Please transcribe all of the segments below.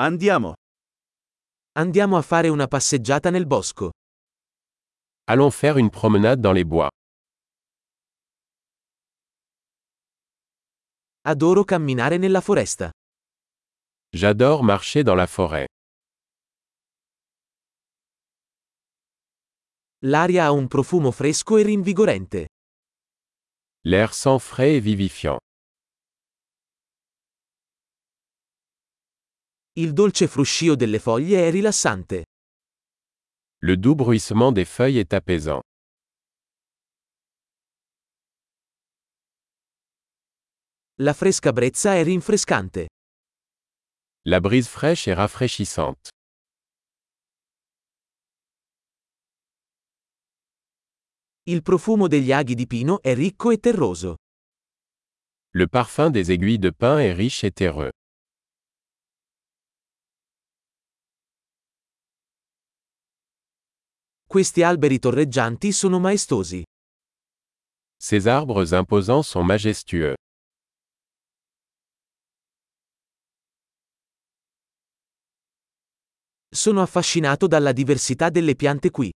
Andiamo. Andiamo a fare una passeggiata nel bosco. Allons faire une promenade dans les bois. Adoro camminare nella foresta. J'adore marcher dans la forêt. L'aria ha un profumo fresco e rinvigorente. L'air sent frais et vivifiant. Il dolce fruscio delle foglie è rilassante. Le doux bruissement des feuilles est apaisant. La fresca brezza è rinfrescante. La brise fraîche est rafraîchissante. Il profumo degli aghi di pino è ricco e terroso. Le parfum des aiguilles de pin est riche et terreux. Questi alberi torreggianti sono maestosi. Ces arbres imposants sont majestueux. Sono affascinato dalla diversità delle piante qui.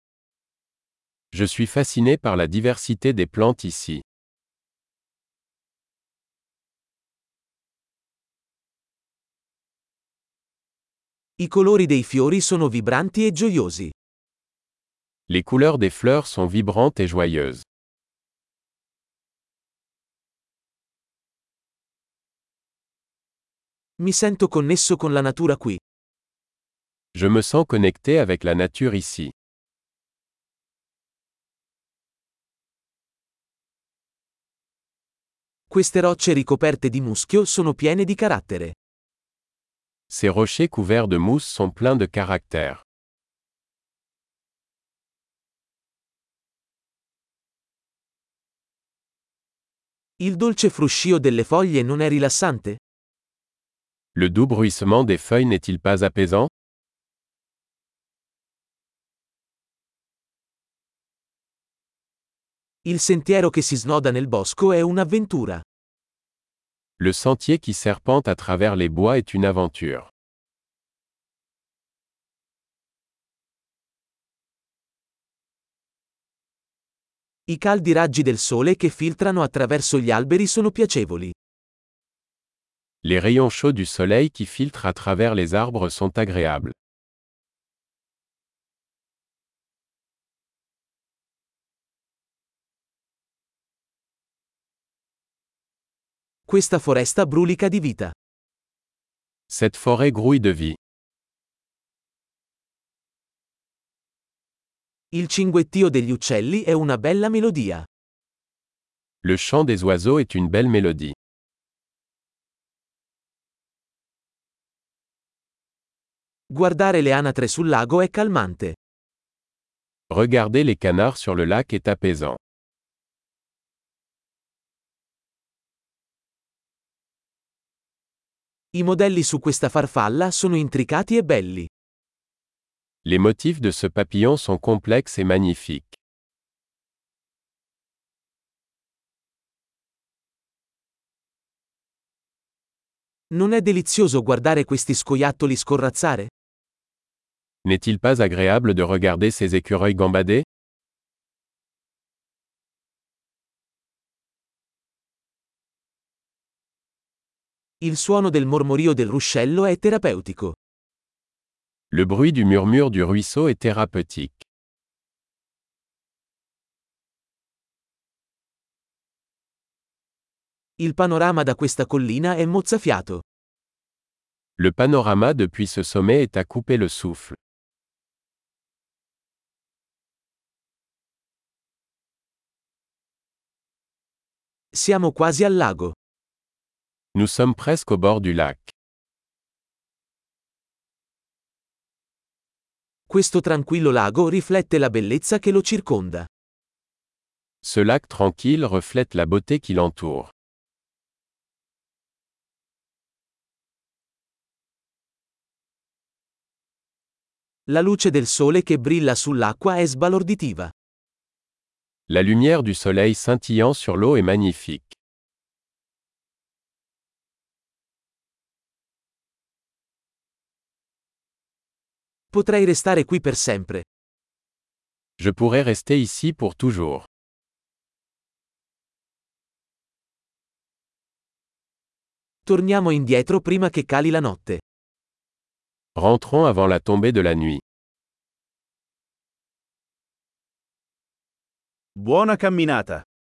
Je suis fasciné par la diversité des plantes ici. I colori dei fiori sono vibranti e gioiosi. Les couleurs des fleurs sont vibrantes et joyeuses. Mi sento connesso con la natura qui. Je me sens connecté avec la nature ici. Queste rocce ricoperte di muschio sono piene di carattere. Ces rochers couverts de mousse sont pleins de caractère. Il dolce fruscio delle foglie non è rilassante? Le doux bruissement des feuilles n'est-il pas apaisant? Il sentiero che si snoda nel bosco è un'avventura. Le sentier qui serpente à travers les bois est une aventure. I caldi raggi del sole che filtrano attraverso gli alberi sono piacevoli. Les rayons chauds du soleil qui filtrent à travers les arbres sont agréables. Questa foresta brulica di vita. Cette forêt grouille de vie. Il cinguettio degli uccelli è una bella melodia. Le chant des oiseaux est une belle mélodie. Guardare le anatre sul lago è calmante. Regarder les canards sur le lac est apaisant. I modelli su questa farfalla sono intricati e belli. Les motifs de ce papillon sont complexes et magnifiques. Non è delizioso guardare questi scoiattoli scorrazzare? N'est-il pas agréable de regarder ces écureuils gambader? Il suono del mormorio del ruscello è terapeutico. Le bruit du murmure du ruisseau est thérapeutique. Il panorama da questa collina è mozzafiato. Le panorama depuis ce sommet est à couper le souffle. Siamo quasi al lago. Nous sommes presque au bord du lac. Questo tranquillo lago riflette la bellezza che lo circonda. Ce lac tranquille reflète la beauté qui l'entoure. La luce del sole che brilla sull'acqua è sbalorditiva. La lumière du soleil scintillant sur l'eau est magnifique. Potrei restare qui per sempre. Je pourrais rester ici pour toujours. Torniamo indietro prima che cali la notte. Rentrons avant la tombée de la nuit. Buona camminata.